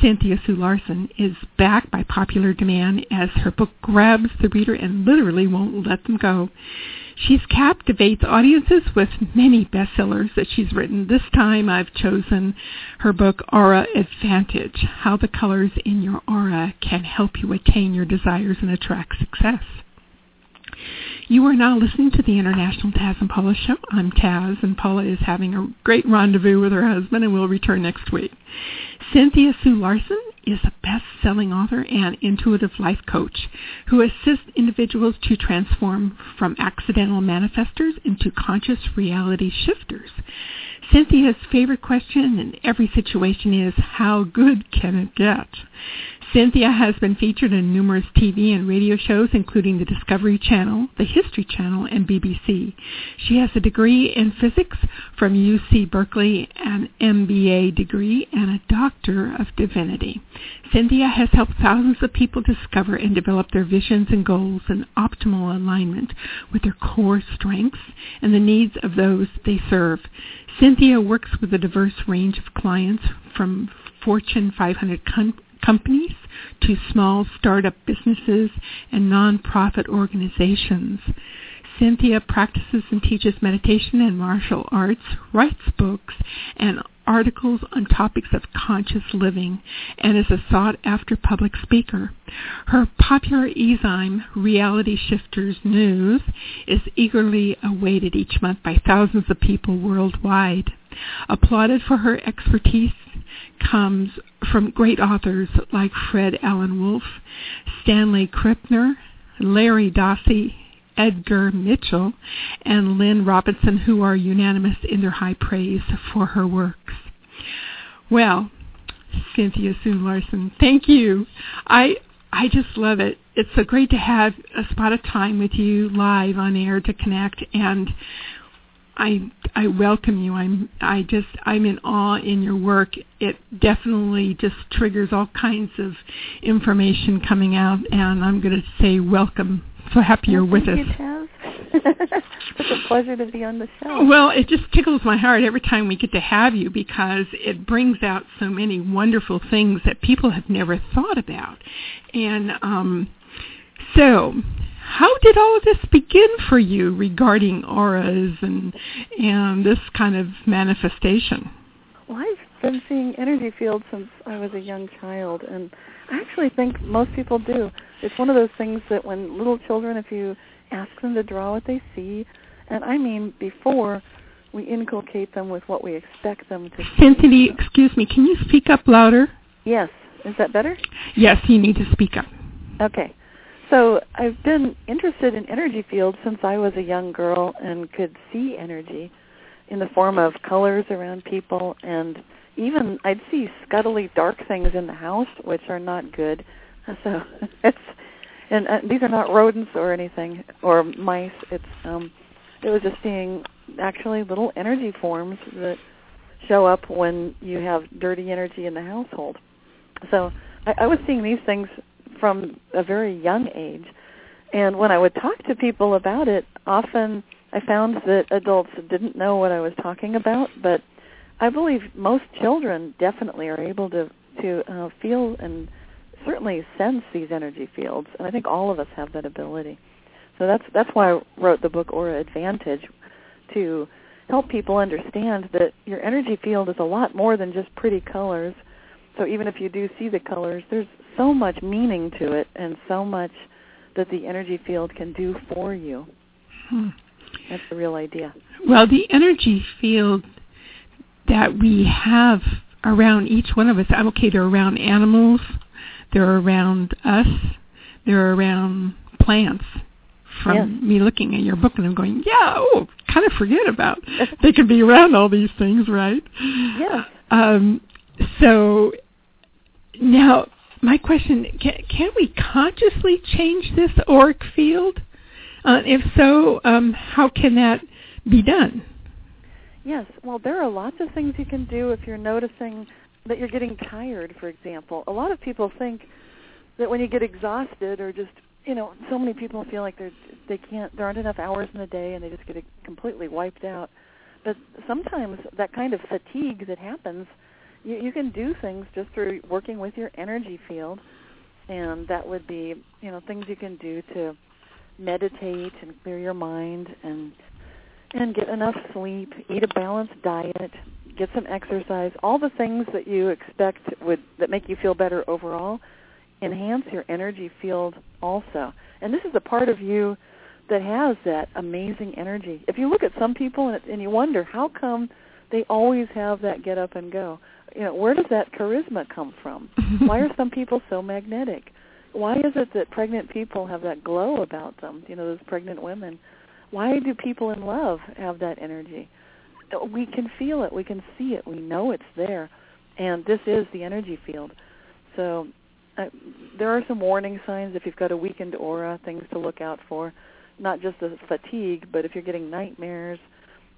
Cynthia Sue Larson is back by popular demand as her book grabs the reader and literally won't let them go. She's captivates audiences with many bestsellers that she's written. This time I've chosen her book Aura Advantage, How the Colors in Your Aura Can Help You Attain Your Desires and Attract Success. You are now listening to the International Taz and Paula Show. I'm Taz, and Paula is having a great rendezvous with her husband and we'll return next week. Cynthia Sue Larson is a best-selling author and intuitive life coach who assists individuals to transform from accidental manifestors into conscious reality shifters. Cynthia's favorite question in every situation is, how good can it get? Cynthia has been featured in numerous TV and radio shows, including the Discovery Channel, the History Channel, and BBC. She has a degree in physics from UC Berkeley, an MBA degree, and a Doctor of Divinity. Cynthia has helped thousands of people discover and develop their visions and goals in optimal alignment with their core strengths and the needs of those they serve. Cynthia works with a diverse range of clients from Fortune 500 companies companies to small startup businesses and nonprofit organizations. Cynthia practices and teaches meditation and martial arts, writes books and articles on topics of conscious living, and is a sought-after public speaker. Her popular e-zine, Reality Shifters News, is eagerly awaited each month by thousands of people worldwide. Applauded for her expertise comes from great authors like Fred Alan Wolf, Stanley Krippner, Larry Dossey, Edgar Mitchell, and Lynn Robinson, who are unanimous in their high praise for her works. Well, Cynthia Sue Larson, thank you. I I just love it. It's so great to have a spot of time with you live on air to connect and I I welcome you. I'm I just I'm in awe in your work. It definitely just triggers all kinds of information coming out, and I'm going to say welcome. So happy you're with us. You, it's a pleasure to be on the show. Well, it just tickles my heart every time we get to have you because it brings out so many wonderful things that people have never thought about. And um, so, how did all of this begin for you regarding auras and and this kind of manifestation? Well, I've been seeing energy fields since I was a young child, and I actually think most people do. It's one of those things that when little children, if you ask them to draw what they see, and I mean before we inculcate them with what we expect them to see. Cynthia, excuse me, can you speak up louder? Yes. Is that better? Yes, you need to speak up. Okay. So I've been interested in energy fields since I was a young girl and could see energy in the form of colors around people and even I'd see scuttly dark things in the house which are not good. So it's and uh, these are not rodents or anything or mice. It's um it was just seeing actually little energy forms that show up when you have dirty energy in the household. So I, I was seeing these things from a very young age. And when I would talk to people about it, often I found that adults didn't know what I was talking about, but I believe most children definitely are able to to uh, feel and certainly sense these energy fields, and I think all of us have that ability. So that's that's why I wrote the book Aura Advantage to help people understand that your energy field is a lot more than just pretty colors. So even if you do see the colors, there's so much meaning to it and so much that the energy field can do for you. Hmm. That's the real idea. Well, the energy field that we have around each one of us, okay, they're around animals, they're around us, they're around plants. From yes. me looking at your book and I'm going, yeah, oh, kind of forget about. they could be around all these things, right? Yeah. Um, so now my question, can, can we consciously change this auric field? Uh, if so, um, how can that be done? Yes, well, there are lots of things you can do if you're noticing that you're getting tired, for example. A lot of people think that when you get exhausted or just, you know, so many people feel like they're they can't there aren't enough hours in the day and they just get completely wiped out. But sometimes that kind of fatigue that happens you, you can do things just through working with your energy field, and that would be you know things you can do to meditate and clear your mind and and get enough sleep, eat a balanced diet, get some exercise, all the things that you expect would that make you feel better overall, enhance your energy field also. And this is a part of you that has that amazing energy. If you look at some people and, and you wonder how come they always have that get up and go, you know, where does that charisma come from? Why are some people so magnetic? Why is it that pregnant people have that glow about them? You know, those pregnant women. Why do people in love have that energy? We can feel it. We can see it. We know it's there. And this is the energy field. So uh, there are some warning signs if you've got a weakened aura, things to look out for. Not just the fatigue, but if you're getting nightmares,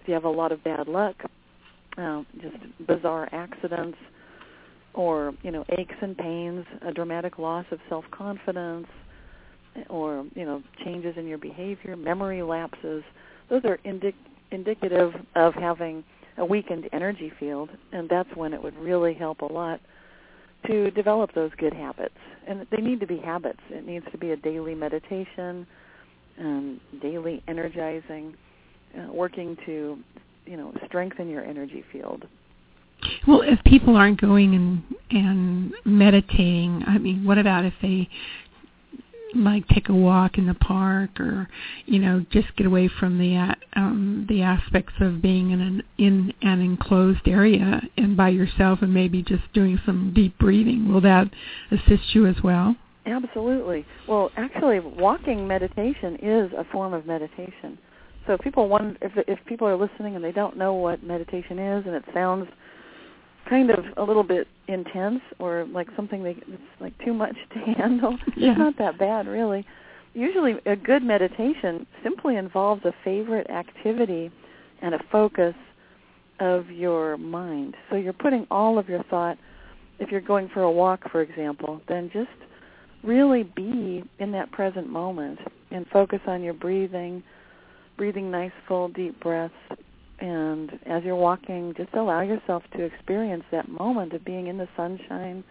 if you have a lot of bad luck, uh, just bizarre accidents, or you know aches and pains, a dramatic loss of self-confidence, or you know changes in your behavior, memory lapses. Those are indic- indicative of having a weakened energy field, and that's when it would really help a lot to develop those good habits. And they need to be habits. It needs to be a daily meditation, and daily energizing, uh, working to you know strengthen your energy field. Well, if people aren't going and and meditating, I mean, what about if they like take a walk in the park or you know just get away from the um the aspects of being in an in an enclosed area and by yourself and maybe just doing some deep breathing? Will that assist you as well? Absolutely. Well actually walking meditation is a form of meditation so if people want if if people are listening and they don't know what meditation is and it sounds kind of a little bit intense or like something they, it's like too much to handle, yeah. it's not that bad really. Usually a good meditation simply involves a favorite activity and a focus of your mind. So you're putting all of your thought if you're going for a walk for example, then just really be in that present moment and focus on your breathing breathing nice full deep breaths. And as you're walking just allow yourself to experience that moment of being in the sunshine.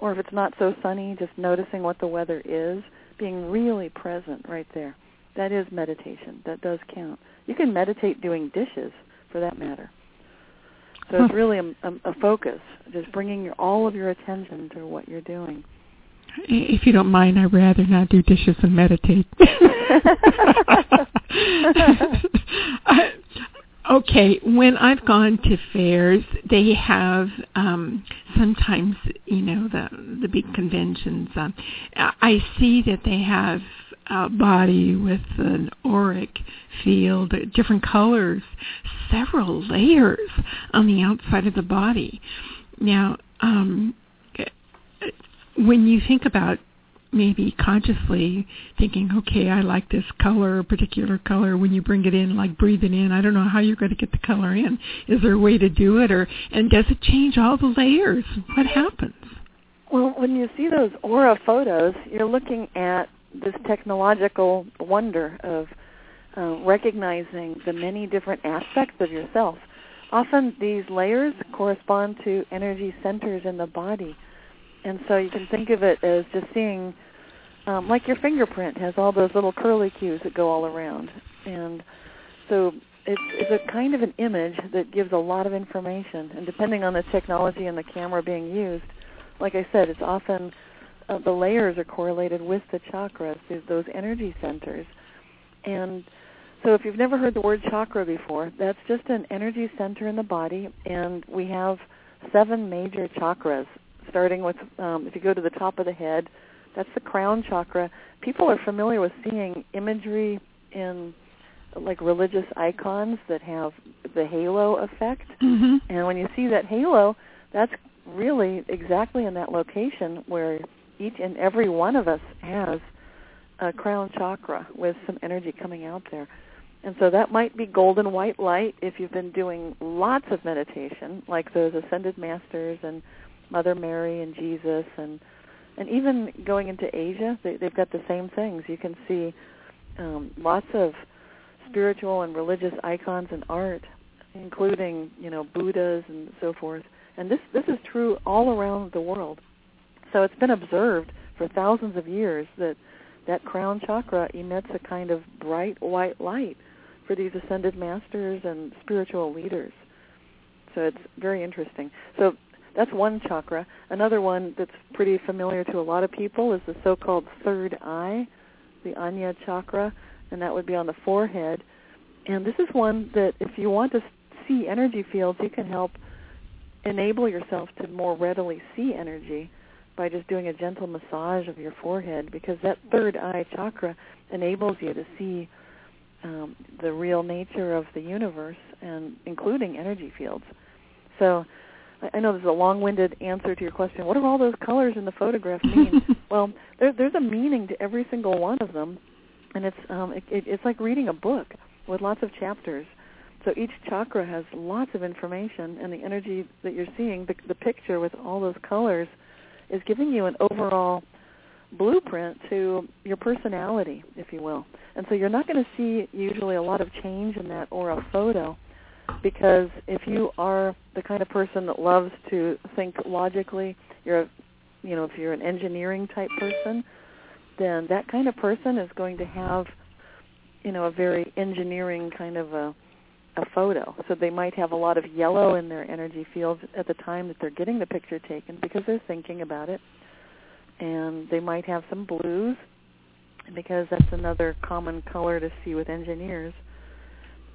Or if it's not so sunny just noticing what the weather is being really present right there. That is meditation. That does count. You can meditate doing dishes for that matter. So it's hmm. really a, a, a focus just bringing your, all of your attention to what you're doing if you don't mind, I'd rather not do dishes and meditate. okay, when I've gone to fairs, they have um, sometimes, you know, the the big conventions. Um, I see that they have a body with an auric field, different colors, several layers on the outside of the body. Now, um, when you think about maybe consciously thinking, okay, I like this color, particular color. When you bring it in, like breathe it in, I don't know how you're going to get the color in. Is there a way to do it, or and does it change all the layers? What happens? Well, when you see those aura photos, you're looking at this technological wonder of uh, recognizing the many different aspects of yourself. Often these layers correspond to energy centers in the body and so you can think of it as just seeing um, like your fingerprint has all those little curly cues that go all around. And so it's, it's a kind of an image that gives a lot of information. And depending on the technology and the camera being used like i said it's often uh, the layers are correlated with the chakras those energy centers. And so if you've never heard the word chakra before that's just an energy center in the body. And we have seven major chakras starting with um, if you go to the top of the head, that's the crown chakra. People are familiar with seeing imagery in like religious icons that have the halo effect. Mm-hmm. And when you see that halo, that's really exactly in that location where each and every one of us has a crown chakra with some energy coming out there. And so that might be golden white light if you've been doing lots of meditation, like those ascended masters and Mother Mary and Jesus and and even going into Asia, they, they've got the same things. You can see um, lots of spiritual and religious icons and art, including you know Buddhas and so forth. And this this is true all around the world. So it's been observed for thousands of years that that crown chakra emits a kind of bright white light for these ascended masters and spiritual leaders. So it's very interesting. So that's one chakra. Another one that's pretty familiar to a lot of people is the so-called third eye, the Ajna chakra, and that would be on the forehead. And this is one that if you want to see energy fields, you can help enable yourself to more readily see energy by just doing a gentle massage of your forehead because that third eye chakra enables you to see um, the real nature of the universe and including energy fields. So I know this is a long-winded answer to your question. What do all those colors in the photograph mean? well, there, there's a meaning to every single one of them, and it's um, it, it, it's like reading a book with lots of chapters. So each chakra has lots of information, and the energy that you're seeing, the, the picture with all those colors, is giving you an overall blueprint to your personality, if you will. And so you're not going to see usually a lot of change in that or a photo because if you are the kind of person that loves to think logically, you're a, you know, if you're an engineering type person, then that kind of person is going to have you know, a very engineering kind of a a photo. So they might have a lot of yellow in their energy fields at the time that they're getting the picture taken because they're thinking about it. And they might have some blues because that's another common color to see with engineers.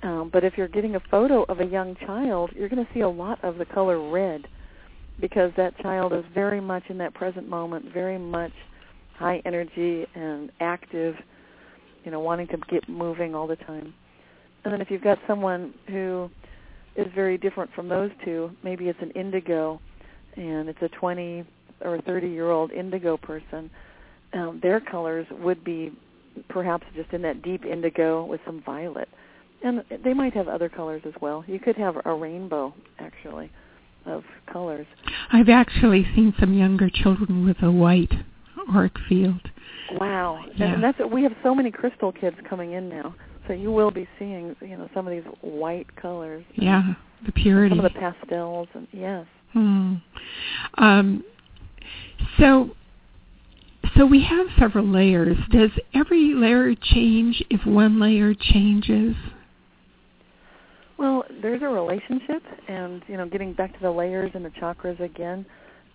Um, but if you're getting a photo of a young child, you're going to see a lot of the color red because that child is very much in that present moment, very much high energy and active, you know, wanting to get moving all the time. And then if you've got someone who is very different from those two, maybe it's an indigo and it's a 20 or 30 year old indigo person, um, their colors would be perhaps just in that deep indigo with some violet and they might have other colors as well. You could have a rainbow, actually, of colors. I've actually seen some younger children with a white auric field. Wow, yeah. and that's we have so many crystal kids coming in now, so you will be seeing, you know, some of these white colors. Yeah, the purity. Some of the pastels, and yes. Hmm. Um, so so we have several layers. Does every layer change if one layer changes? Well, there's a relationship, and you know, getting back to the layers and the chakras again.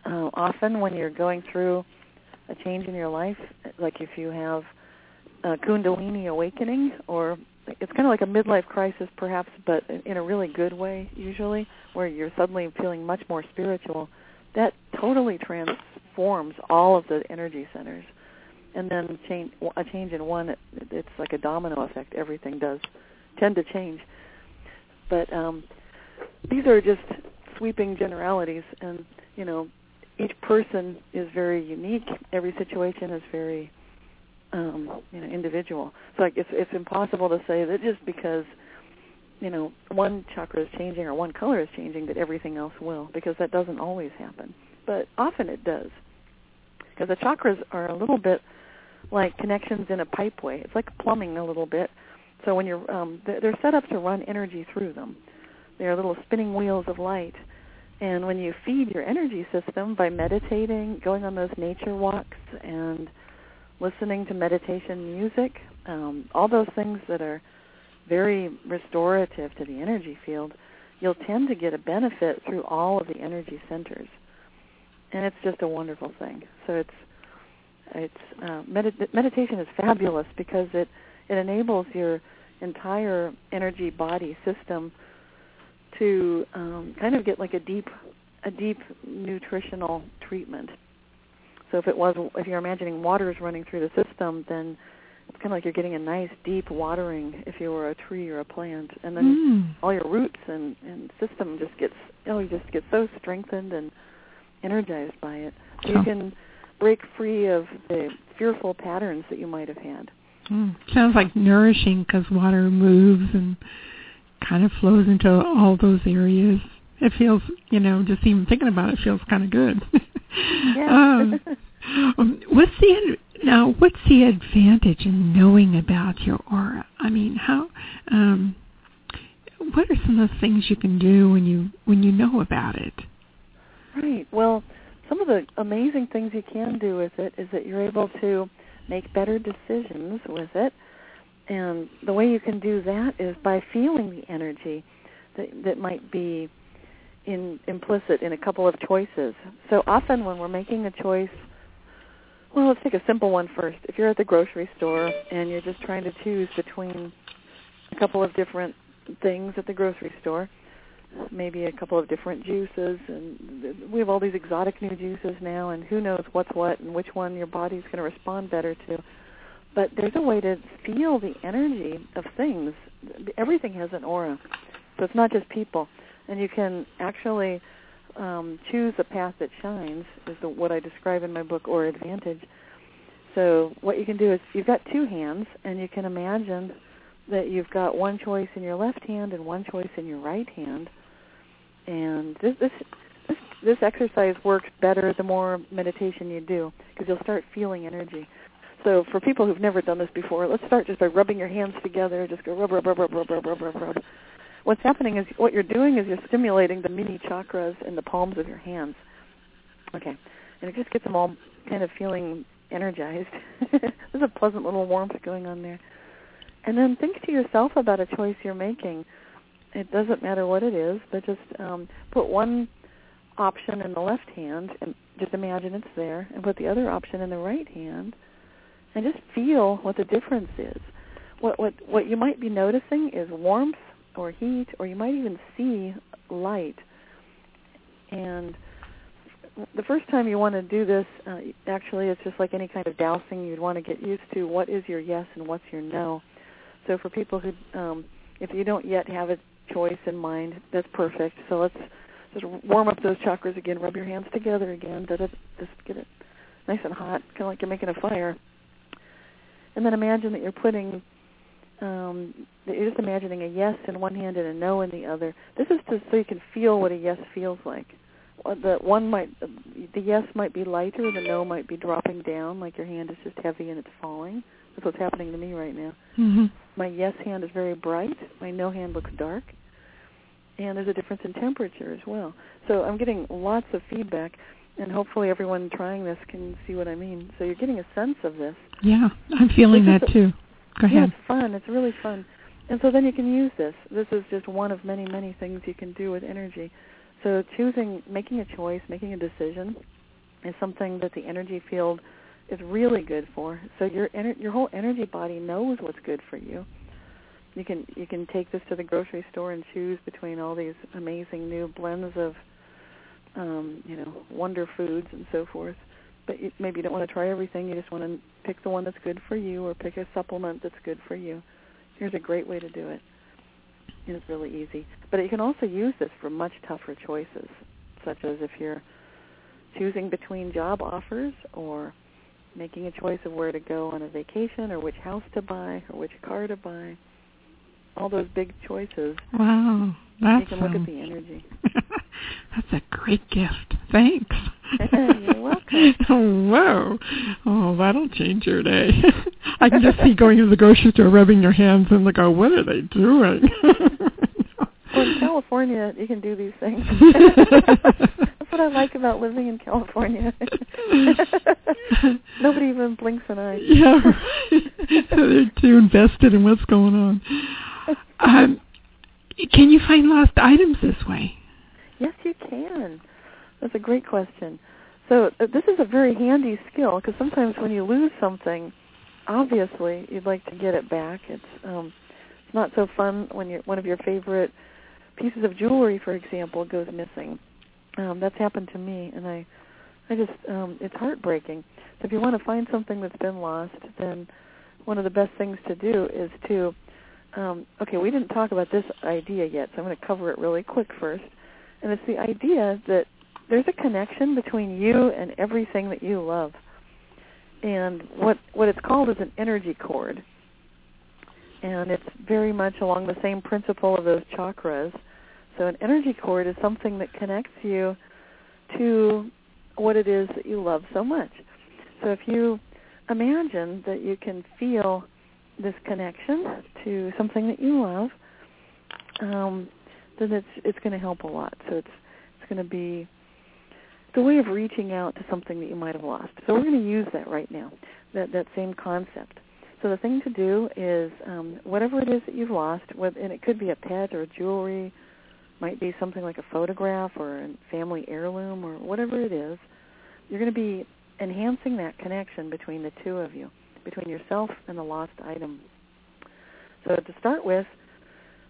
Uh, often, when you're going through a change in your life, like if you have a Kundalini awakening, or it's kind of like a midlife crisis, perhaps, but in a really good way, usually, where you're suddenly feeling much more spiritual. That totally transforms all of the energy centers, and then change a change in one. It's like a domino effect. Everything does tend to change but um, these are just sweeping generalities, and you know, each person is very unique. Every situation is very um, you know individual. So like it's it's impossible to say that just because you know one chakra is changing or one color is changing that everything else will, because that doesn't always happen. But often it does, because the chakras are a little bit like connections in a pipeway. It's like plumbing a little bit so when you're, um, they're set up to run energy through them. They're little spinning wheels of light. And when you feed your energy system by meditating, going on those nature walks, and listening to meditation music, um, all those things that are very restorative to the energy field, you'll tend to get a benefit through all of the energy centers. And it's just a wonderful thing. So it's it's uh, med- meditation is fabulous because it it enables your entire energy body system to um, kind of get like a deep a deep nutritional treatment. So if it was if you're imagining water is running through the system, then it's kind of like you're getting a nice deep watering if you were a tree or a plant, and then mm. all your roots and and system just gets oh you just get so strengthened and energized by it. So you can break free of the fearful patterns that you might have had. Mm, sounds like nourishing because water moves and kind of flows into all those areas. It feels, you know, just even thinking about it feels kind of good. yeah. um, what's the now? What's the advantage in knowing about your aura? I mean, how? Um, what are some of the things you can do when you when you know about it? Right. Well, some of the amazing things you can do with it is that you're able to make better decisions with it. And the way you can do that is by feeling the energy that that might be in implicit in a couple of choices. So often when we're making a choice, well, let's take a simple one first. If you're at the grocery store and you're just trying to choose between a couple of different things at the grocery store, maybe a couple of different juices and we have all these exotic new juices now and who knows what's what and which one your body's going to respond better to. But there's a way to feel the energy of things. Everything has an aura so it's not just people. And you can actually um, choose a path that shines is the, what I describe in my book Aura Advantage. So what you can do is you've got two hands and you can imagine that you've got one choice in your left hand and one choice in your right hand and this this this, exercise works better the more meditation you do because you'll start feeling energy. So for people who've never done this before, let's start just by rubbing your hands together. Just go rub, rub, rub, rub, rub, rub, rub, rub, rub. What's happening is what you're doing is you're stimulating the mini chakras in the palms of your hands. Okay, and it just gets them all kind of feeling energized. There's a pleasant little warmth going on there. And then think to yourself about a choice you're making it doesn't matter what it is, but just um, put one option in the left hand and just imagine it's there, and put the other option in the right hand, and just feel what the difference is. What what what you might be noticing is warmth or heat, or you might even see light. And the first time you want to do this, uh, actually, it's just like any kind of dowsing. You'd want to get used to what is your yes and what's your no. So for people who, um, if you don't yet have a choice in mind. That's perfect. So let's just warm up those chakras again. Rub your hands together again. Just get it nice and hot, kind of like you're making a fire. And then imagine that you're putting, um, that you're just imagining a yes in one hand and a no in the other. This is to, so you can feel what a yes feels like. The one might, the yes might be lighter, and the no might be dropping down, like your hand is just heavy and it's falling. That's what's happening to me right now. Mm-hmm. My yes hand is very bright. My no hand looks dark. And there's a difference in temperature as well. So I'm getting lots of feedback, and hopefully everyone trying this can see what I mean. So you're getting a sense of this. Yeah, I'm feeling This that a- too. Go ahead. Yeah, it's fun. It's really fun. And so then you can use this. This is just one of many, many things you can do with energy. So choosing, making a choice, making a decision is something that the energy field is really good for. So your ener- your whole energy body knows what's good for you. You can you can take this to the grocery store and choose between all these amazing new blends of um, you know wonder foods and so forth. But you, maybe you don't want to try everything. You just want to pick the one that's good for you, or pick a supplement that's good for you. Here's a great way to do it. It's really easy. But you can also use this for much tougher choices, such as if you're choosing between job offers or making a choice of where to go on a vacation or which house to buy or which car to buy. All those big choices. Wow, that's you can look at the energy. that's a great gift. Thanks. You're welcome. Oh, whoa. Oh, that'll change your day. I can just see going to the grocery store, rubbing your hands, and like, oh, what are they doing? Well, in California, you can do these things. What I like about living in California. Nobody even blinks an eye. yeah, right. They're too invested in what's going on. Um, can you find lost items this way? Yes, you can. That's a great question. So uh, this is a very handy skill because sometimes when you lose something, obviously you'd like to get it back. It's um, it's not so fun when your one of your favorite pieces of jewelry, for example, goes missing. Um, that's happened to me, and I, I just um, it's heartbreaking. So if you want to find something that's been lost, then one of the best things to do is to um, okay, we didn't talk about this idea yet, so I'm going to cover it really quick first. And it's the idea that there's a connection between you and everything that you love. And what what it's called is an energy cord. And it's very much along the same principle of those chakras. So an energy cord is something that connects you to what it is that you love so much. So if you imagine that you can feel this connection to something that you love, um, then it's it's going to help a lot. So it's it's going to be a way of reaching out to something that you might have lost. So we're going to use that right now, that that same concept. So the thing to do is um, whatever it is that you've lost, and it could be a pet or jewelry, might be something like a photograph or a family heirloom or whatever it is. You're going to be enhancing that connection between the two of you, between yourself and the lost item. So to start with,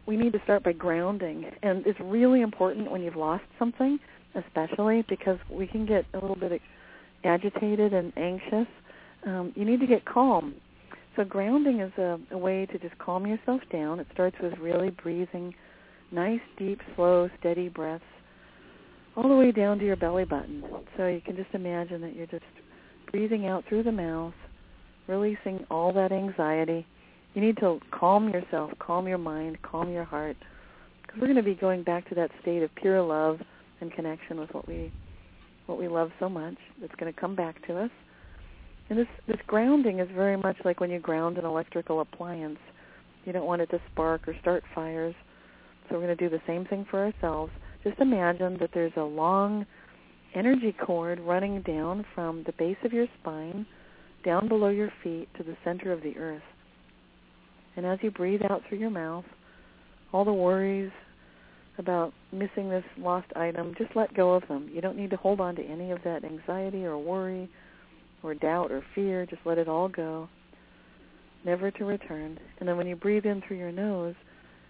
we need to start by grounding, and it's really important when you've lost something, especially because we can get a little bit agitated and anxious. Um, you need to get calm so grounding is a, a way to just calm yourself down. It starts with really breathing, nice, deep, slow, steady breaths all the way down to your belly button. So you can just imagine that you're just breathing out through the mouth, releasing all that anxiety. You need to calm yourself, calm your mind, calm your heart, because we're going to be going back to that state of pure love and connection with what we what we love so much. That's going to come back to us. And this this grounding is very much like when you ground an electrical appliance. You don't want it to spark or start fires. So we're going to do the same thing for ourselves. Just imagine that there's a long energy cord running down from the base of your spine down below your feet to the center of the earth. And as you breathe out through your mouth, all the worries about missing this lost item, just let go of them. You don't need to hold on to any of that anxiety or worry or doubt or fear, just let it all go, never to return. And then when you breathe in through your nose,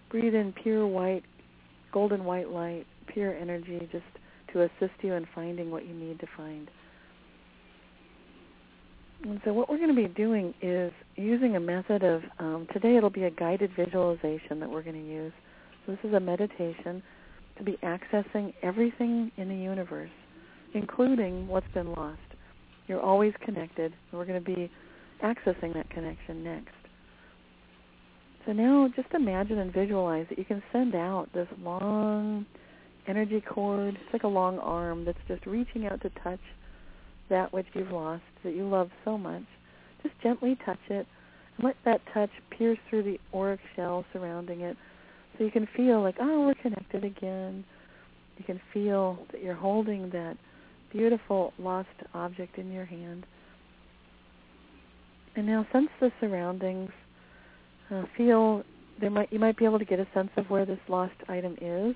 breathe in pure white, golden white light, pure energy, just to assist you in finding what you need to find. And so what we're going to be doing is using a method of, um, today it'll be a guided visualization that we're going to use. So this is a meditation to be accessing everything in the universe, including what's been lost. You're always connected. and We're going to be accessing that connection next. So now just imagine and visualize that you can send out this long energy cord. It's like a long arm that's just reaching out to touch that which you've lost that you love so much. Just gently touch it and let that touch pierce through the auric shell surrounding it so you can feel like, oh, we're connected again. You can feel that you're holding that beautiful lost object in your hand. And now sense the surroundings. Uh, feel there might you might be able to get a sense of where this lost item is.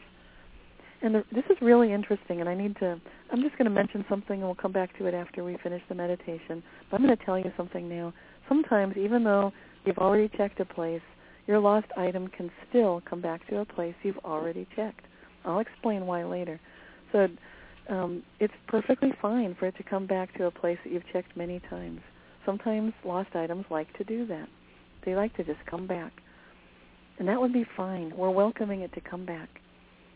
And the, this is really interesting, and I need to. I'm just going to mention something, and we'll come back to it after we finish the meditation. But I'm going to tell you something now. Sometimes, even though you've already checked a place, your lost item can still come back to a place you've already checked. I'll explain why later. So um, it's perfectly fine for it to come back to a place that you've checked many times. Sometimes lost items like to do that. They like to just come back. And that would be fine. We're welcoming it to come back.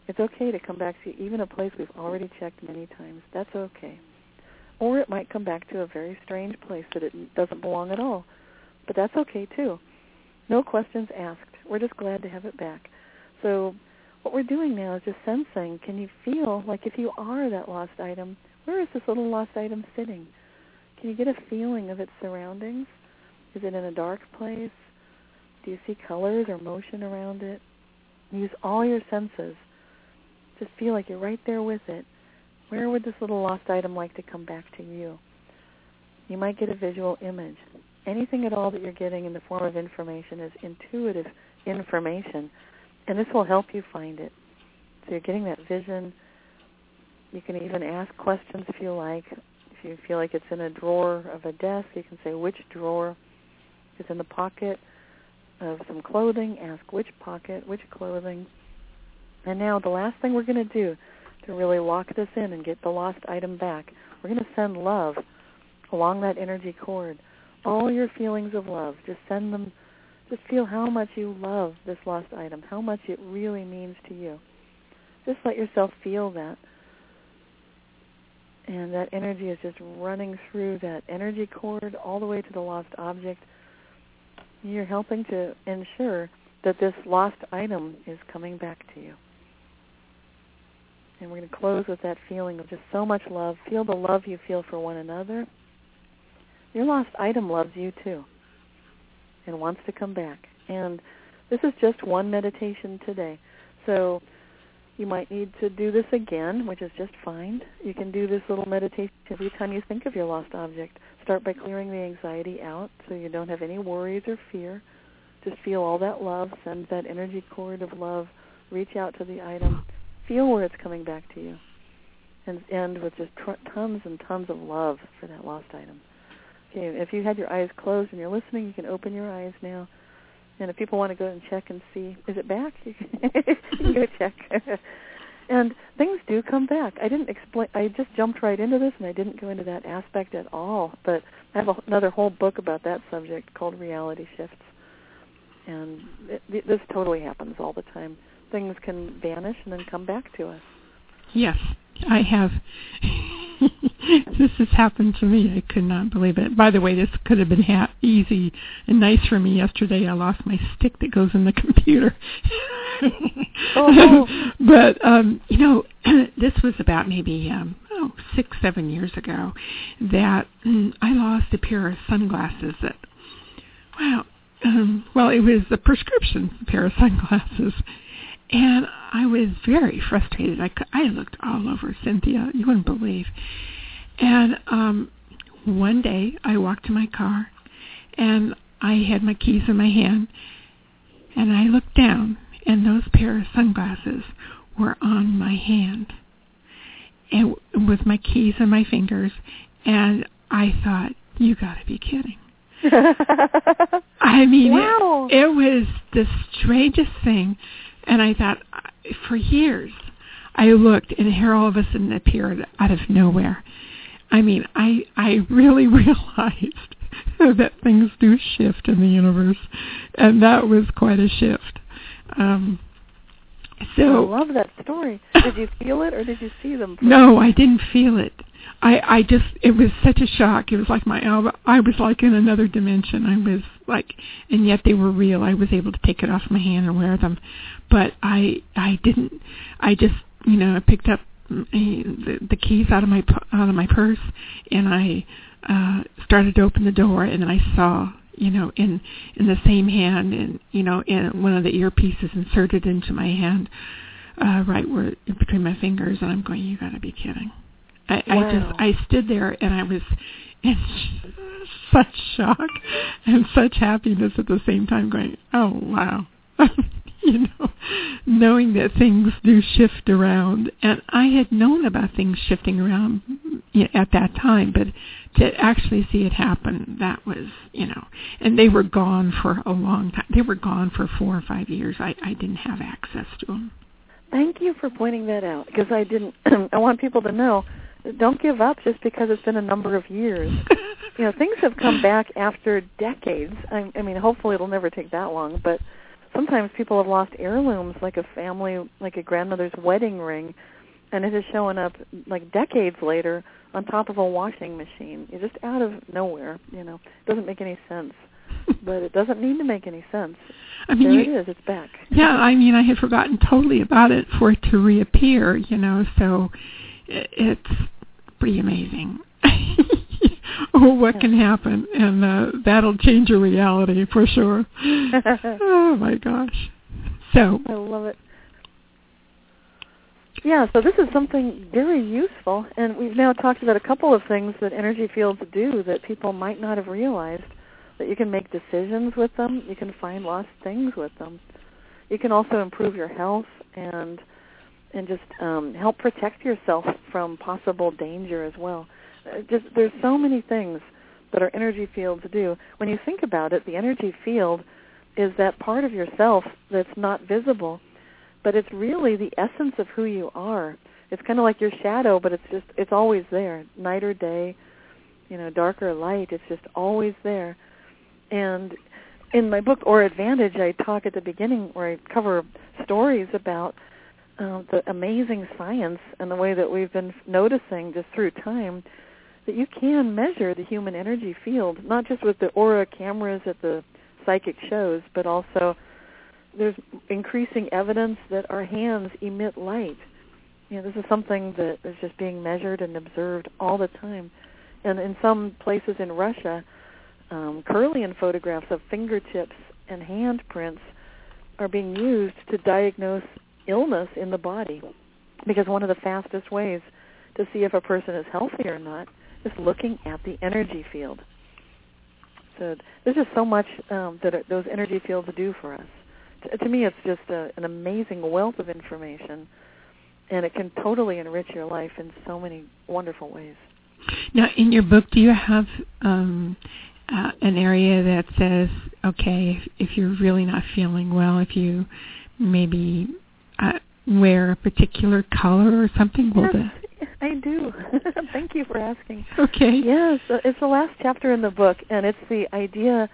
It's okay to come back to even a place we've already checked many times. That's okay. Or it might come back to a very strange place that it doesn't belong at all. But that's okay too. No questions asked. We're just glad to have it back. So what we're doing now is just sensing. Can you feel like if you are that lost item, where is this little lost item sitting? Can you get a feeling of its surroundings? Is it in a dark place? Do you see colors or motion around it? Use all your senses. Just feel like you're right there with it. Where would this little lost item like to come back to you? You might get a visual image. Anything at all that you're getting in the form of information is intuitive information and this will help you find it. So you're getting that vision. You can even ask questions if you like. If you feel like it's in a drawer of a desk, you can say which drawer is in the pocket of some clothing. Ask which pocket, which clothing. And now the last thing we're going to do to really lock this in and get the lost item back, we're going to send love along that energy cord. All your feelings of love, just send them just feel how much you love this lost item, how much it really means to you. Just let yourself feel that. And that energy is just running through that energy cord all the way to the lost object. You're helping to ensure that this lost item is coming back to you. And we're going to close with that feeling of just so much love. Feel the love you feel for one another. Your lost item loves you too and wants to come back. And this is just one meditation today. So You might need to do this again, which is just fine. You can do this little meditation every time you think of your lost object. Start by clearing the anxiety out so you don't have any worries or fear. Just feel all that love, send that energy cord of love, reach out to the item, feel where it's coming back to you, and end with just tr- tons and tons of love for that lost item. Okay, if you had your eyes closed and you're listening, you can open your eyes now. And if people want to go and check and see, is it back? you can go check. and things do come back. I didn't explain. I just jumped right into this, and I didn't go into that aspect at all. But I have a, another whole book about that subject called Reality Shifts and it, this totally happens all the time. Things can vanish and then come back to us. Yes, I have. this has happened to me. I could not believe it. By the way, this could have been ha- easy and nice for me yesterday. I lost my stick that goes in the computer. oh. but um, you know, this was about maybe um, oh six, seven years ago that mm, I lost a pair of sunglasses that. Wow, um, well, it was a prescription pair of sunglasses, and I was very frustrated. I, I looked all over Cynthia, you wouldn't believe. And um, one day I walked to my car, and I had my keys in my hand, and I looked down, and those pair of sunglasses were on my hand, and with my keys in my fingers, and I thought, you got to be kidding. I mean, wow. it, it was the strangest thing, and I thought for years I looked, and here all of a sudden appeared out of nowhere. I mean, I I really realized that things do shift in the universe, and that was quite a shift. Um, so I love that story. Did you feel it, or did you see them? No, I didn't feel it. I I just it was such a shock. It was like my I was like in another dimension. I was like, and yet they were real. I was able to take it off my hand and wear them, but I I didn't. I just you know I picked up the, the keys out of my out of my purse and I uh started to open the door and then I saw you know in in the same hand and you know in one of the earpieces inserted into my hand uh right where between my fingers and I'm going you got to be kidding I, wow. I just I stood there and I was in such shock and such happiness at the same time, going, "Oh wow." you know, knowing that things do shift around, and I had known about things shifting around at that time, but to actually see it happen, that was, you know, and they were gone for a long time. They were gone for four or five years. I, I didn't have access to them. Thank you for pointing that out because I didn't. I want people to know don't give up just because it's been a number of years. you know, things have come back after decades. I, I mean, hopefully it'll never take that long, but sometimes people have lost heirlooms like a family, like a grandmother's wedding ring, and it is showing up like decades later on top of a washing machine. You're just out of nowhere. You know, it doesn't make any sense, but it doesn't need to make any sense. I mean, there you, it is. It's back. Yeah, I mean, I had forgotten totally about it for it to reappear. You know, so it, it's pretty amazing. oh, what can happen, and uh, that'll change your reality for sure. oh my gosh! So I love it. Yeah, so this is something very useful, and we've now talked about a couple of things that energy fields do that people might not have realized. That you can make decisions with them, you can find lost things with them. You can also improve your health and and just um, help protect yourself from possible danger as well. Just there's so many things that our energy fields do. When you think about it, the energy field is that part of yourself that's not visible, but it's really the essence of who you are. It's kind of like your shadow, but it's just it's always there, night or day, you know, dark or light. It's just always there. And in my book Aura Advantage, I talk at the beginning where I cover stories about uh, the amazing science and the way that we've been noticing just through time that you can measure the human energy field, not just with the aura cameras at the psychic shows, but also there's increasing evidence that our hands emit light. You know, this is something that is just being measured and observed all the time. And in some places in Russia, um, Kirlian photographs of fingertips and handprints are being used to diagnose illness in the body. Because one of the fastest ways to see if a person is healthy or not is looking at the energy field. So there's just so much um, that those energy fields do for us. To, to me, it's just a, an amazing wealth of information, and it can totally enrich your life in so many wonderful ways. Now, in your book, do you have um, uh, an area that says, okay, if, if you're really not feeling well, if you maybe uh, wear a particular color or something? Will yes, I do. Thank you for asking. Okay. Yes, it's the last chapter in the book, and it's the idea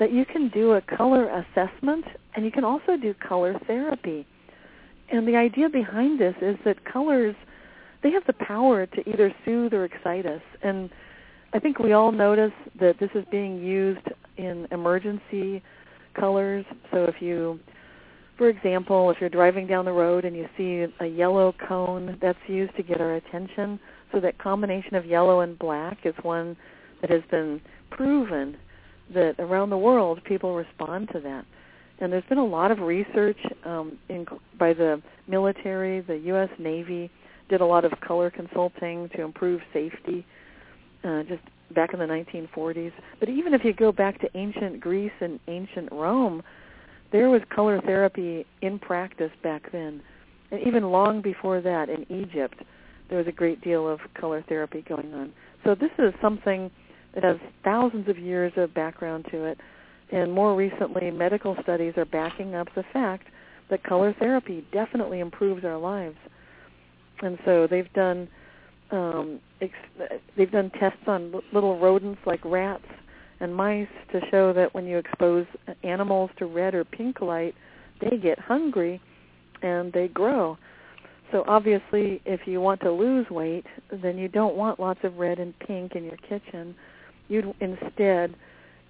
that you can do a color assessment and you can also do color therapy. And the idea behind this is that colors, they have the power to either soothe or excite us. And I think we all notice that this is being used in emergency colors. So if you for example, if you're driving down the road and you see a yellow cone, that's used to get our attention. So that combination of yellow and black is one that has been proven that around the world people respond to that. And there's been a lot of research um, in, by the military, the U.S. Navy did a lot of color consulting to improve safety uh, just back in the 1940s. But even if you go back to ancient Greece and ancient Rome, there was color therapy in practice back then. And even long before that in Egypt, there was a great deal of color therapy going on. So this is something that has thousands of years of background to it. And more recently, medical studies are backing up the fact that color therapy definitely improves our lives. And so they've done um, ex- they've done tests on little rodents like rats and mice to show that when you expose animals to red or pink light, they get hungry and they grow. So obviously, if you want to lose weight, then you don't want lots of red and pink in your kitchen. You'd instead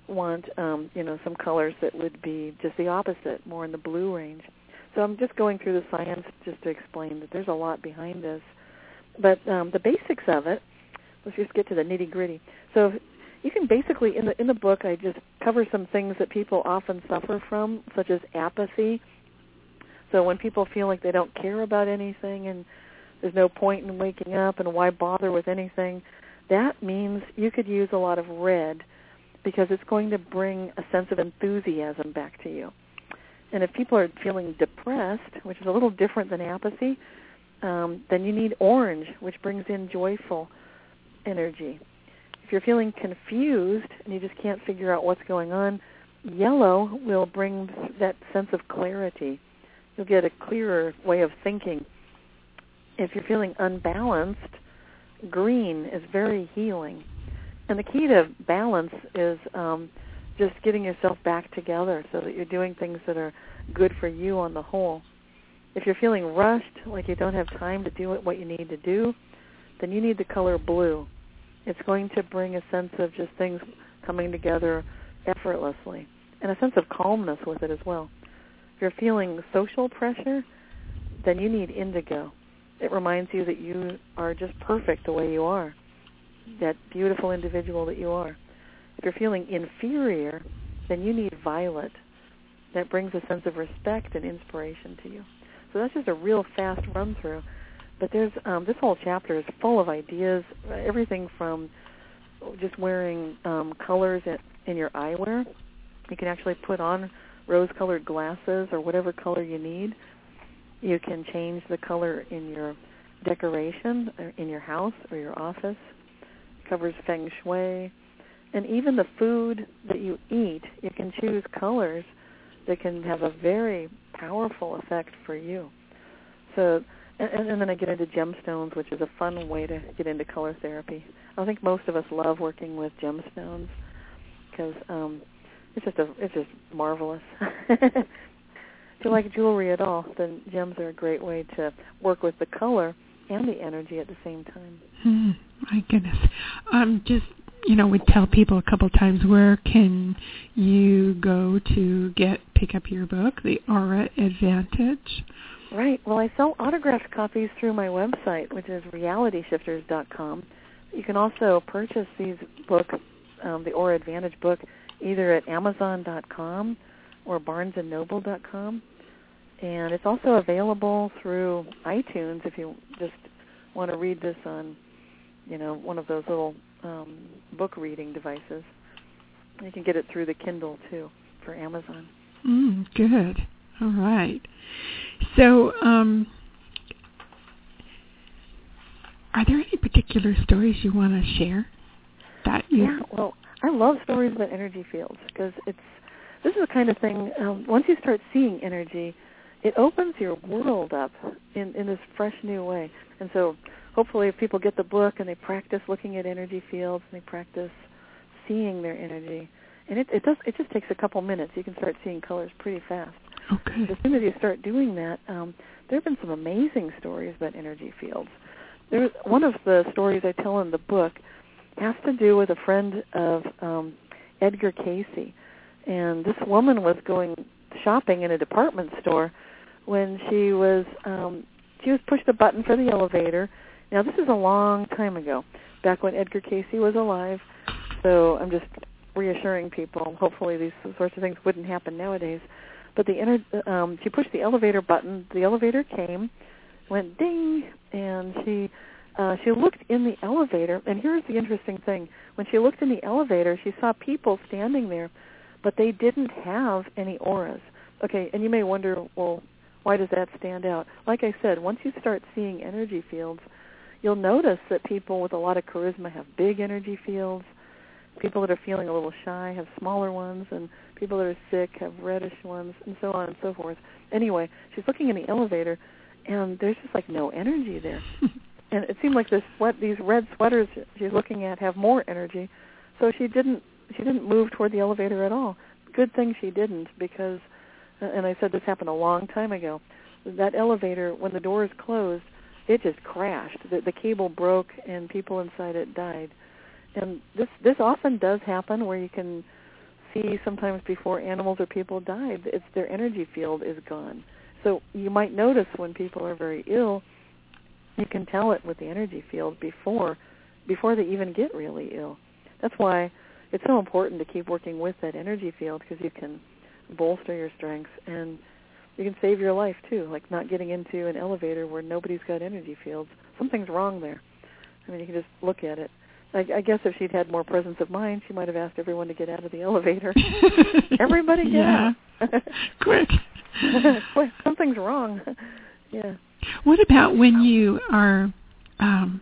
want, um, you know, some colors that would be just the opposite, more in the blue range. So I'm just going through the science just to explain that there's a lot behind this. But um, the basics of it, let's just get to the nitty gritty. So you can basically in the in the book I just cover some things that people often suffer from, such as apathy. So when people feel like they don't care about anything and there's no point in waking up and why bother with anything, that means you could use a lot of red because it's going to bring a sense of enthusiasm back to you. And if people are feeling depressed, which is a little different than apathy, um, then you need orange, which brings in joyful energy you're feeling confused and you just can't figure out what's going on, yellow will bring that sense of clarity. You'll get a clearer way of thinking. If you're feeling unbalanced, green is very healing. And the key to balance is um, just getting yourself back together so that you're doing things that are good for you on the whole. If you're feeling rushed, like you don't have time to do what you need to do, then you need the color blue. It's going to bring a sense of just things coming together effortlessly and a sense of calmness with it as well. If you're feeling social pressure, then you need indigo. It reminds you that you are just perfect the way you are, that beautiful individual that you are. If you're feeling inferior, then you need violet. That brings a sense of respect and inspiration to you. So that's just a real fast run through. But there's um, this whole chapter is full of ideas, everything from just wearing um, colors in, in your eyewear. You can actually put on rose-colored glasses or whatever color you need. You can change the color in your decoration in your house or your office. It covers feng shui. And even the food that you eat, you can choose colors that can have a very powerful effect for you. So and, and then I get into gemstones, which is a fun way to get into color therapy. I think most of us love working with gemstones because um, it's just a it's just marvelous. if you like jewelry at all, then gems are a great way to work with the color and the energy at the same time. Hmm, my goodness, um, just you know, we tell people a couple times where can you go to get pick up your book, The Aura Advantage. Right. Well, I sell autographed copies through my website, which is realityshifters.com. You can also purchase these books, um, the Aura Advantage book, either at Amazon.com or BarnesandNoble.com. and it's also available through iTunes if you just want to read this on, you know, one of those little um, book reading devices. You can get it through the Kindle too for Amazon. Mm, good. All right. So, um, are there any particular stories you want to share? That you yeah, well, I love stories about energy fields because it's this is the kind of thing. Um, once you start seeing energy, it opens your world up in in this fresh new way. And so, hopefully, if people get the book and they practice looking at energy fields and they practice seeing their energy, and it it does it just takes a couple minutes. You can start seeing colors pretty fast. Okay. As soon as you start doing that, um, there have been some amazing stories about energy fields. There's one of the stories I tell in the book has to do with a friend of um, Edgar Cayce, and this woman was going shopping in a department store when she was um, she was pushed a button for the elevator. Now this is a long time ago, back when Edgar Cayce was alive. So I'm just reassuring people. Hopefully these sorts of things wouldn't happen nowadays. But the inner, um, she pushed the elevator button. The elevator came, went ding, and she uh, she looked in the elevator. And here's the interesting thing: when she looked in the elevator, she saw people standing there, but they didn't have any auras. Okay, and you may wonder, well, why does that stand out? Like I said, once you start seeing energy fields, you'll notice that people with a lot of charisma have big energy fields. People that are feeling a little shy have smaller ones, and people that are sick have reddish ones, and so on and so forth. Anyway, she's looking in the elevator, and there's just like no energy there. and it seemed like this sweat, these red sweaters she's looking at have more energy, so she didn't she didn't move toward the elevator at all. Good thing she didn't because, and I said this happened a long time ago. That elevator, when the doors closed, it just crashed. The, the cable broke and people inside it died and this this often does happen where you can see sometimes before animals or people die it's their energy field is gone. So you might notice when people are very ill you can tell it with the energy field before before they even get really ill. That's why it's so important to keep working with that energy field because you can bolster your strengths and you can save your life too like not getting into an elevator where nobody's got energy fields. Something's wrong there. I mean you can just look at it I, I guess if she'd had more presence of mind, she might have asked everyone to get out of the elevator. Everybody get yeah. out. Quick. Quick. Something's wrong. yeah. What about when you are um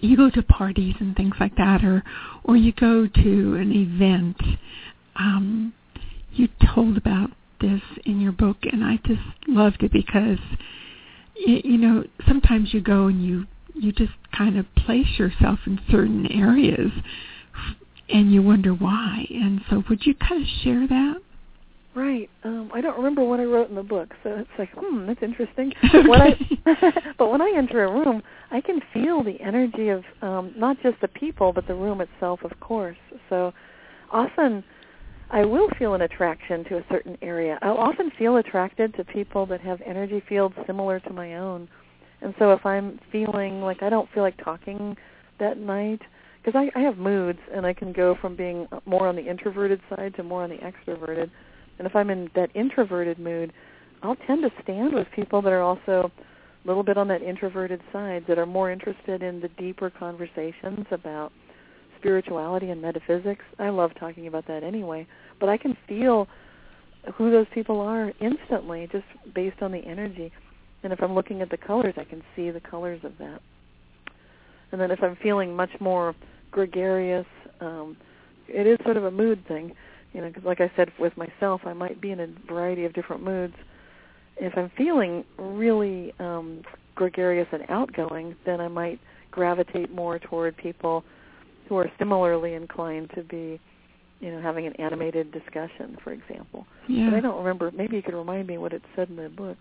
you go to parties and things like that or or you go to an event um you told about this in your book and I just loved it because you, you know sometimes you go and you you just kind of place yourself in certain areas and you wonder why. And so would you kind of share that? Right. Um, I don't remember what I wrote in the book, so it's like, hmm, that's interesting. Okay. When I, but when I enter a room, I can feel the energy of um, not just the people, but the room itself, of course. So often I will feel an attraction to a certain area. I'll often feel attracted to people that have energy fields similar to my own and so if I'm feeling like I don't feel like talking that night, because I, I have moods and I can go from being more on the introverted side to more on the extroverted. And if I'm in that introverted mood, I'll tend to stand with people that are also a little bit on that introverted side that are more interested in the deeper conversations about spirituality and metaphysics. I love talking about that anyway, but I can feel who those people are instantly just based on the energy. And if I'm looking at the colors, I can see the colors of that. And then if I'm feeling much more gregarious, um, it is sort of a mood thing, you know. Because like I said, with myself, I might be in a variety of different moods. If I'm feeling really um, gregarious and outgoing, then I might gravitate more toward people who are similarly inclined to be, you know, having an animated discussion, for example. Yeah. But I don't remember. Maybe you could remind me what it said in the book.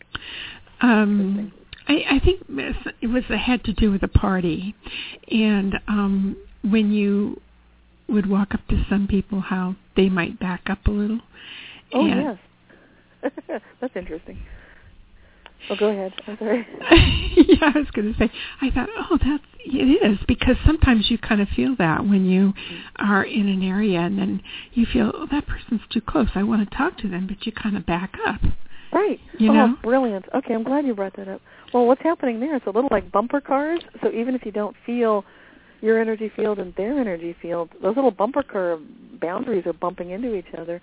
Um, I, I think it was it had to do with a party, and um, when you would walk up to some people, how they might back up a little. Oh and, yes, that's interesting. Oh, go ahead. I'm sorry. yeah, I was going to say. I thought, oh, that's it is because sometimes you kind of feel that when you are in an area and then you feel, oh, that person's too close. I want to talk to them, but you kind of back up. Right. You oh, know? brilliant. Okay, I'm glad you brought that up. Well, what's happening there? It's a little like bumper cars. So even if you don't feel your energy field and their energy field, those little bumper car boundaries are bumping into each other.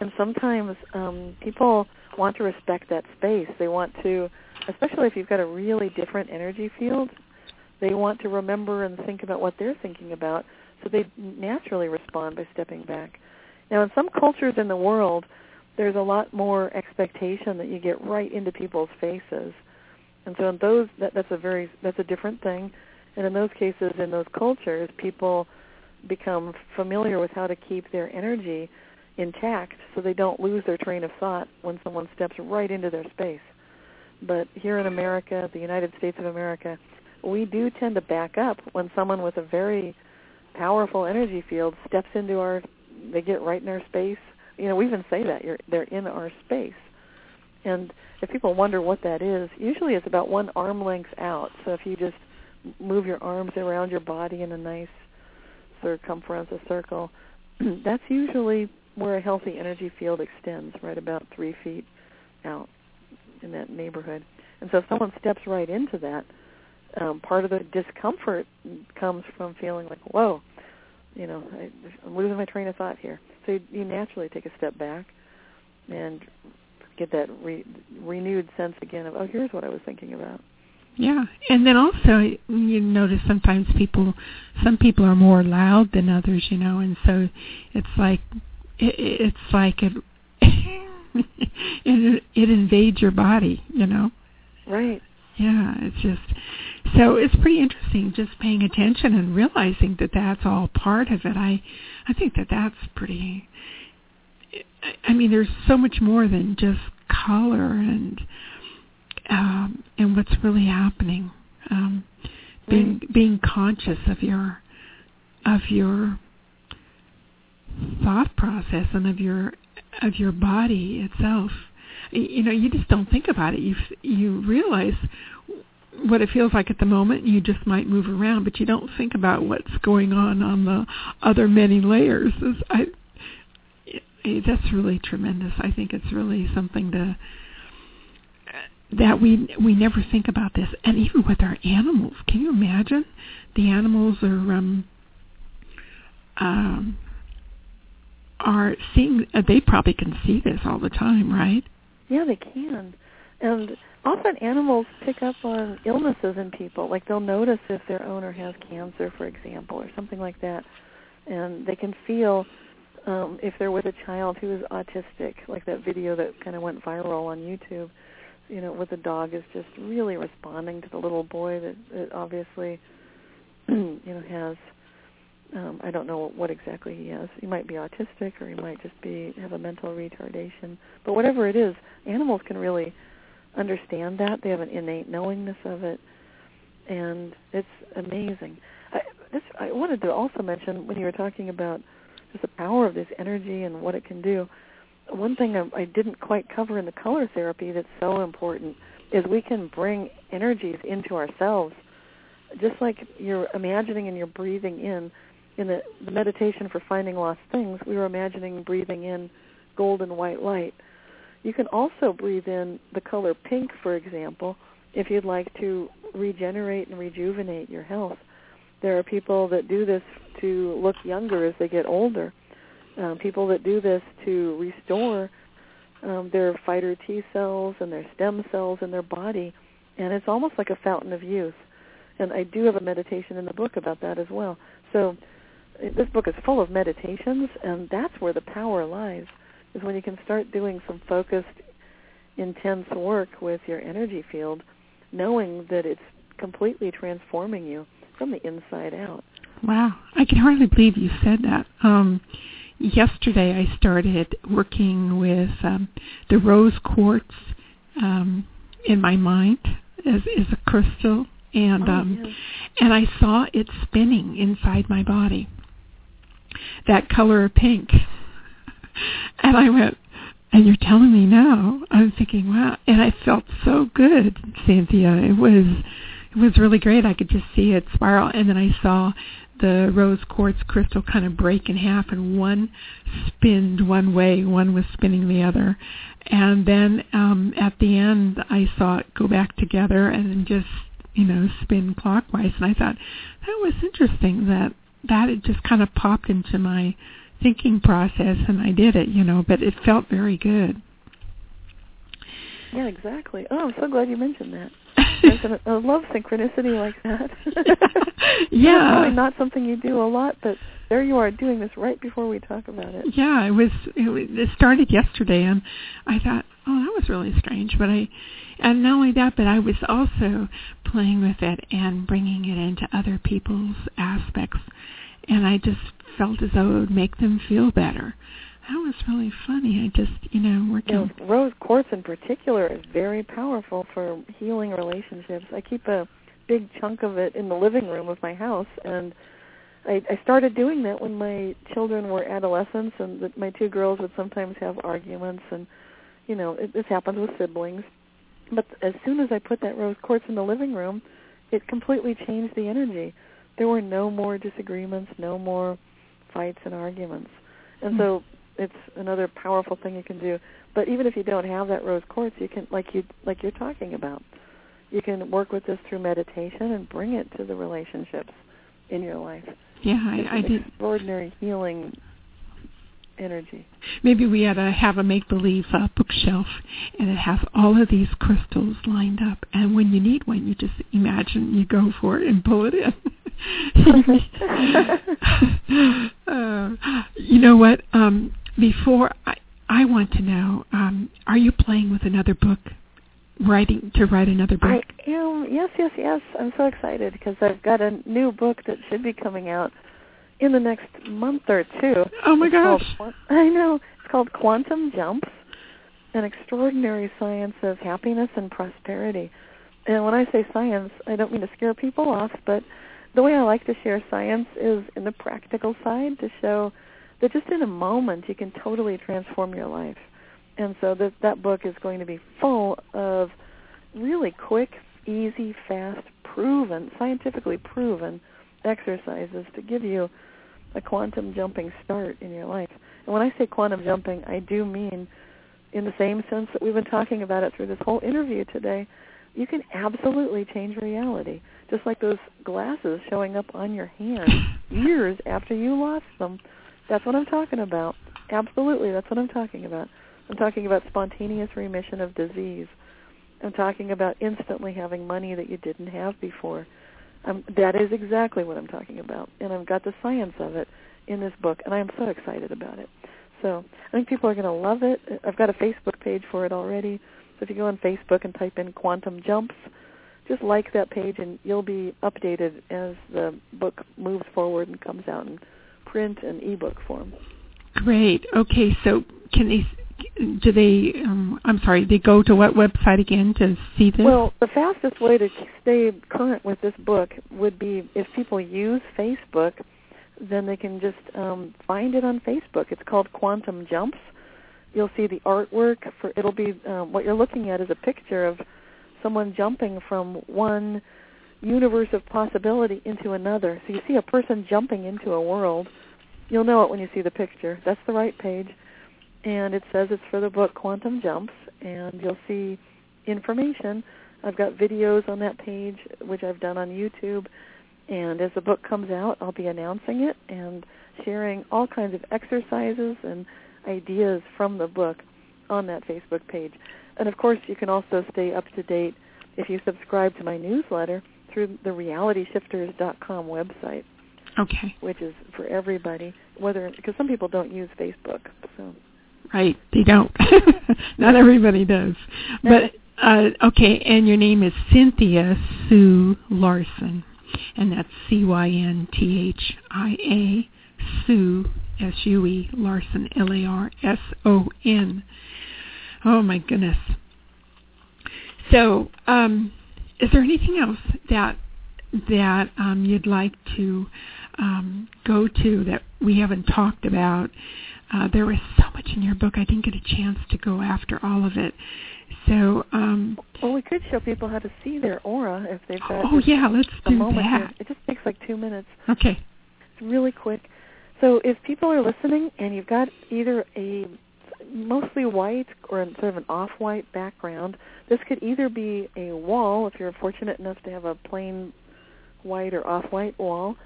And sometimes um, people want to respect that space. They want to, especially if you've got a really different energy field, they want to remember and think about what they're thinking about. So they naturally respond by stepping back. Now, in some cultures in the world, there's a lot more expectation that you get right into people's faces, and so in those that, that's a very that's a different thing. And in those cases, in those cultures, people become familiar with how to keep their energy intact so they don't lose their train of thought when someone steps right into their space. But here in America, the United States of America, we do tend to back up when someone with a very powerful energy field steps into our they get right in our space you know, we even say that you're they're in our space. And if people wonder what that is, usually it's about one arm length out. So if you just move your arms around your body in a nice circumference, a circle, that's usually where a healthy energy field extends, right about three feet out in that neighborhood. And so if someone steps right into that, um, part of the discomfort comes from feeling like, whoa, you know, I, I'm losing my train of thought here. So you, you naturally take a step back and get that re- renewed sense again of, oh, here's what I was thinking about. Yeah, and then also you notice sometimes people, some people are more loud than others, you know, and so it's like it, it's like it it it invades your body, you know. Right. Yeah, it's just so it's pretty interesting just paying attention and realizing that that's all part of it. I I think that that's pretty I mean there's so much more than just color and um and what's really happening. Um being being conscious of your of your thought process and of your of your body itself you know you just don't think about it. You you realize what it feels like at the moment. You just might move around but you don't think about what's going on on the other many layers. I it, that's really tremendous. I think it's really something to that we we never think about this. And even with our animals can you imagine? The animals are um um are seeing they probably can see this all the time right yeah they can and often animals pick up on illnesses in people. Like they'll notice if their owner has cancer, for example, or something like that, and they can feel um, if they're with a child who is autistic, like that video that kind of went viral on YouTube. You know, where the dog is just really responding to the little boy that, that obviously, you know, has. Um, I don't know what exactly he has. He might be autistic, or he might just be have a mental retardation. But whatever it is, animals can really understand that. They have an innate knowingness of it, and it's amazing. I, this, I wanted to also mention when you were talking about just the power of this energy and what it can do. One thing I, I didn't quite cover in the color therapy that's so important is we can bring energies into ourselves, just like you're imagining and you're breathing in. In the, the meditation for finding lost things, we were imagining breathing in golden white light you can also breathe in the color pink, for example, if you'd like to regenerate and rejuvenate your health. There are people that do this to look younger as they get older. Um, people that do this to restore um, their fighter T cells and their stem cells in their body, and it's almost like a fountain of youth. And I do have a meditation in the book about that as well. So this book is full of meditations, and that's where the power lies is when you can start doing some focused, intense work with your energy field, knowing that it's completely transforming you from the inside out. Wow, I can hardly believe you said that. Um, yesterday, I started working with um, the rose quartz um, in my mind as, as a crystal, and oh, um, yes. and I saw it spinning inside my body. That color of pink and I went, and you're telling me now. I'm thinking, wow. And I felt so good, Cynthia. It was, it was really great. I could just see it spiral, and then I saw the rose quartz crystal kind of break in half, and one spinned one way, one was spinning the other, and then um, at the end I saw it go back together and just you know spin clockwise, and I thought that was interesting that that it just kind of popped into my thinking process, and I did it, you know, but it felt very good. Yeah, exactly. Oh, I'm so glad you mentioned that. An, I love synchronicity like that. yeah, really not something you do a lot, but there you are doing this right before we talk about it. Yeah, it was. It, it started yesterday, and I thought, oh, that was really strange. But I, and not only that, but I was also playing with it and bringing it into other people's aspects, and I just felt as though it would make them feel better that was really funny. I just, you know, working. You know, rose quartz in particular is very powerful for healing relationships. I keep a big chunk of it in the living room of my house, and I, I started doing that when my children were adolescents, and the, my two girls would sometimes have arguments, and you know, it, this happens with siblings. But as soon as I put that rose quartz in the living room, it completely changed the energy. There were no more disagreements, no more fights and arguments. And mm-hmm. so it's another powerful thing you can do. But even if you don't have that rose quartz, you can like you like you're talking about. You can work with this through meditation and bring it to the relationships in your life. Yeah, I, I did. Extraordinary healing energy. Maybe we ought to have a make-believe uh, bookshelf, and it has all of these crystals lined up. And when you need one, you just imagine you go for it and pull it in. uh, you know what? Um, before I, I want to know, um, are you playing with another book? Writing to write another book? I am. Yes, yes, yes. I'm so excited because I've got a new book that should be coming out in the next month or two. Oh my it's gosh! Called, I know. It's called Quantum Jumps: An Extraordinary Science of Happiness and Prosperity. And when I say science, I don't mean to scare people off, but the way I like to share science is in the practical side to show that just in a moment you can totally transform your life. And so that that book is going to be full of really quick, easy, fast, proven, scientifically proven exercises to give you a quantum jumping start in your life. And when I say quantum jumping, I do mean in the same sense that we've been talking about it through this whole interview today. You can absolutely change reality, just like those glasses showing up on your hand years after you lost them that's what I'm talking about. Absolutely, that's what I'm talking about. I'm talking about spontaneous remission of disease. I'm talking about instantly having money that you didn't have before. Um, that is exactly what I'm talking about, and I've got the science of it in this book, and I am so excited about it. So I think people are going to love it. I've got a Facebook page for it already. So if you go on Facebook and type in Quantum Jumps, just like that page, and you'll be updated as the book moves forward and comes out in print and ebook form. Great. Okay, so can they? Do they? Um, I'm sorry. They go to what website again to see this? Well, the fastest way to stay current with this book would be if people use Facebook, then they can just um, find it on Facebook. It's called Quantum Jumps. You'll see the artwork for. It'll be um, what you're looking at is a picture of someone jumping from one universe of possibility into another. So you see a person jumping into a world. You'll know it when you see the picture. That's the right page. And it says it's for the book Quantum Jumps. And you'll see information. I've got videos on that page, which I've done on YouTube. And as the book comes out, I'll be announcing it and sharing all kinds of exercises and ideas from the book on that Facebook page. And of course, you can also stay up to date if you subscribe to my newsletter through the realityshifters.com website. Okay. Which is for everybody, whether because some people don't use Facebook, so. Right, they don't. Not everybody does. But uh, okay, and your name is Cynthia Sue Larson, and that's C Y N T H I A Sue S U E Larson L A R S O N. Oh my goodness. So, um, is there anything else that that um, you'd like to um, go to that we haven't talked about? Uh, there was so much in your book. I didn't get a chance to go after all of it. So, um, well, we could show people how to see their aura if they've got. Oh yeah, let's do moment that. It just takes like two minutes. Okay. It's really quick. So if people are listening and you've got either a mostly white or sort of an off-white background, this could either be a wall if you're fortunate enough to have a plain white or off-white wall,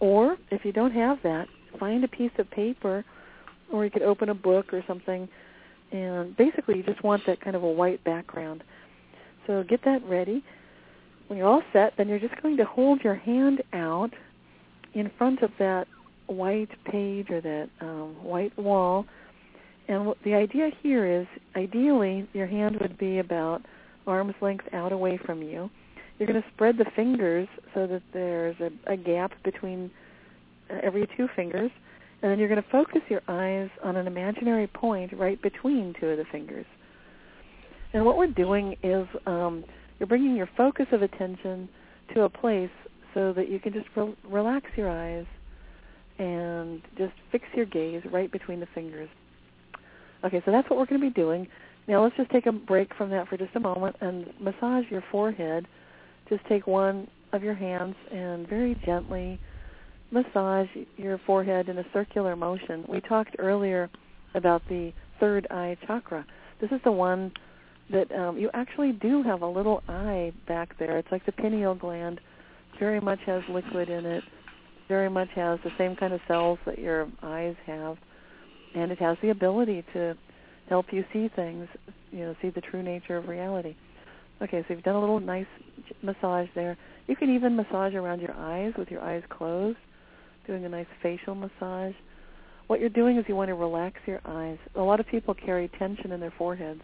or if you don't have that, find a piece of paper, or you could open a book or something, and basically you just want that kind of a white background. So get that ready. When you're all set, then you're just going to hold your hand out in front of that white page or that um, white wall. And what the idea here is, ideally, your hand would be about arm's length out away from you. You're going to spread the fingers so that there's a, a gap between uh, every two fingers, and then you're going to focus your eyes on an imaginary point right between two of the fingers. And what we're doing is um, you're bringing your focus of attention to a place so that you can just re- relax your eyes and just fix your gaze right between the fingers. Okay, so that's what we're going to be doing. Now let's just take a break from that for just a moment and massage your forehead. Just take one of your hands and very gently massage your forehead in a circular motion. We talked earlier about the third eye chakra. This is the one that um, you actually do have a little eye back there. It's like the pineal gland. Very much has liquid in it. Very much has the same kind of cells that your eyes have, and it has the ability to help you see things. You know, see the true nature of reality. Okay, so you've done a little nice massage there. You can even massage around your eyes with your eyes closed, doing a nice facial massage. What you're doing is you want to relax your eyes. A lot of people carry tension in their foreheads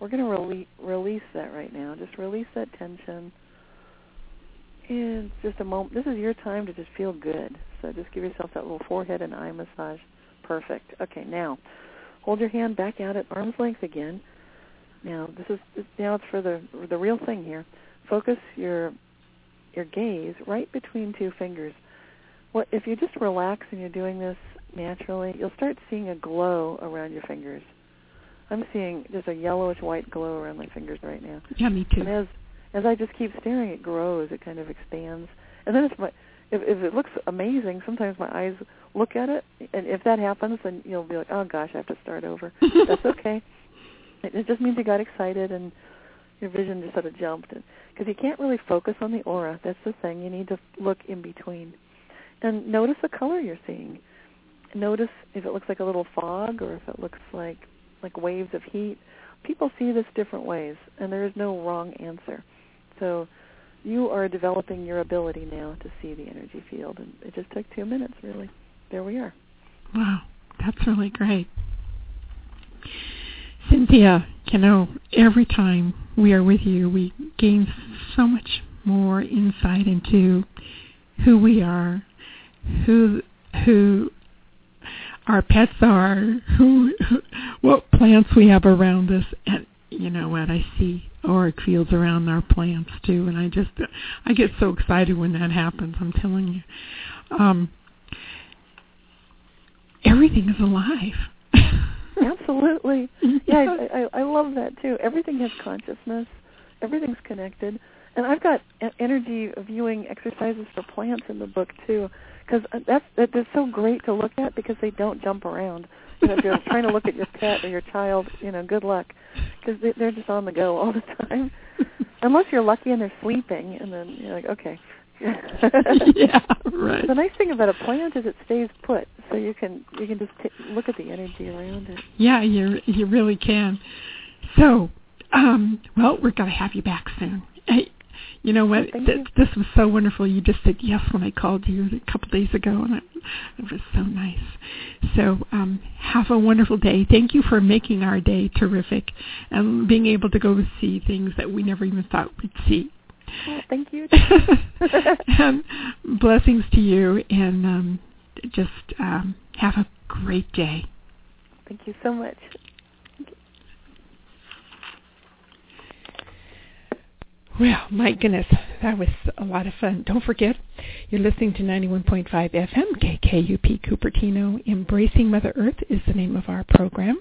we're going to rele- release that right now. Just release that tension. And just a moment. This is your time to just feel good. So just give yourself that little forehead and eye massage. Perfect. Okay, now hold your hand back out at arm's length again. Now this is now it's for the the real thing here. Focus your your gaze right between two fingers. What if you just relax and you're doing this naturally, you'll start seeing a glow around your fingers. I'm seeing just a yellowish white glow around my fingers right now. Yeah, me too. And as as I just keep staring, it grows. It kind of expands. And then if my if if it looks amazing, sometimes my eyes look at it, and if that happens, then you'll be like, oh gosh, I have to start over. That's okay. It, it just means you got excited and your vision just sort of jumped. Because you can't really focus on the aura. That's the thing. You need to look in between. And notice the color you're seeing. Notice if it looks like a little fog or if it looks like like waves of heat. People see this different ways, and there is no wrong answer. So you are developing your ability now to see the energy field, and it just took two minutes, really. There we are. Wow, that's really great. Cynthia, you know, every time we are with you, we gain so much more insight into who we are, who who our pets are, who, what plants we have around us, and you know what I see auric fields around our plants too, and I just I get so excited when that happens. I'm telling you, um, everything is alive. Absolutely, yeah, I, I, I love that too. Everything has consciousness. Everything's connected, and I've got energy viewing exercises for plants in the book too because that's that is so great to look at because they don't jump around. You know, if you're trying to look at your pet or your child, you know, good luck because they, they're just on the go all the time. Unless you're lucky and they're sleeping, and then you're like, okay. yeah, right. The nice thing about a plant is it stays put, so you can you can just t- look at the energy around it. Yeah, you you really can. So, um, well, we're gonna have you back soon. You know what? Thank Th- you. This was so wonderful. You just said yes when I called you a couple days ago, and it, it was so nice. So um, have a wonderful day. Thank you for making our day terrific and being able to go see things that we never even thought we'd see. Well, thank you. and blessings to you, and um, just um, have a great day. Thank you so much. Well, my goodness, that was a lot of fun. Don't forget, you're listening to 91.5 FM, KKUP Cupertino. Embracing Mother Earth is the name of our program.